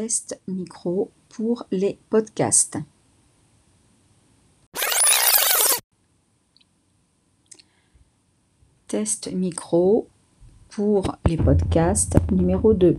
Test micro pour les podcasts. Test micro pour les podcasts numéro 2.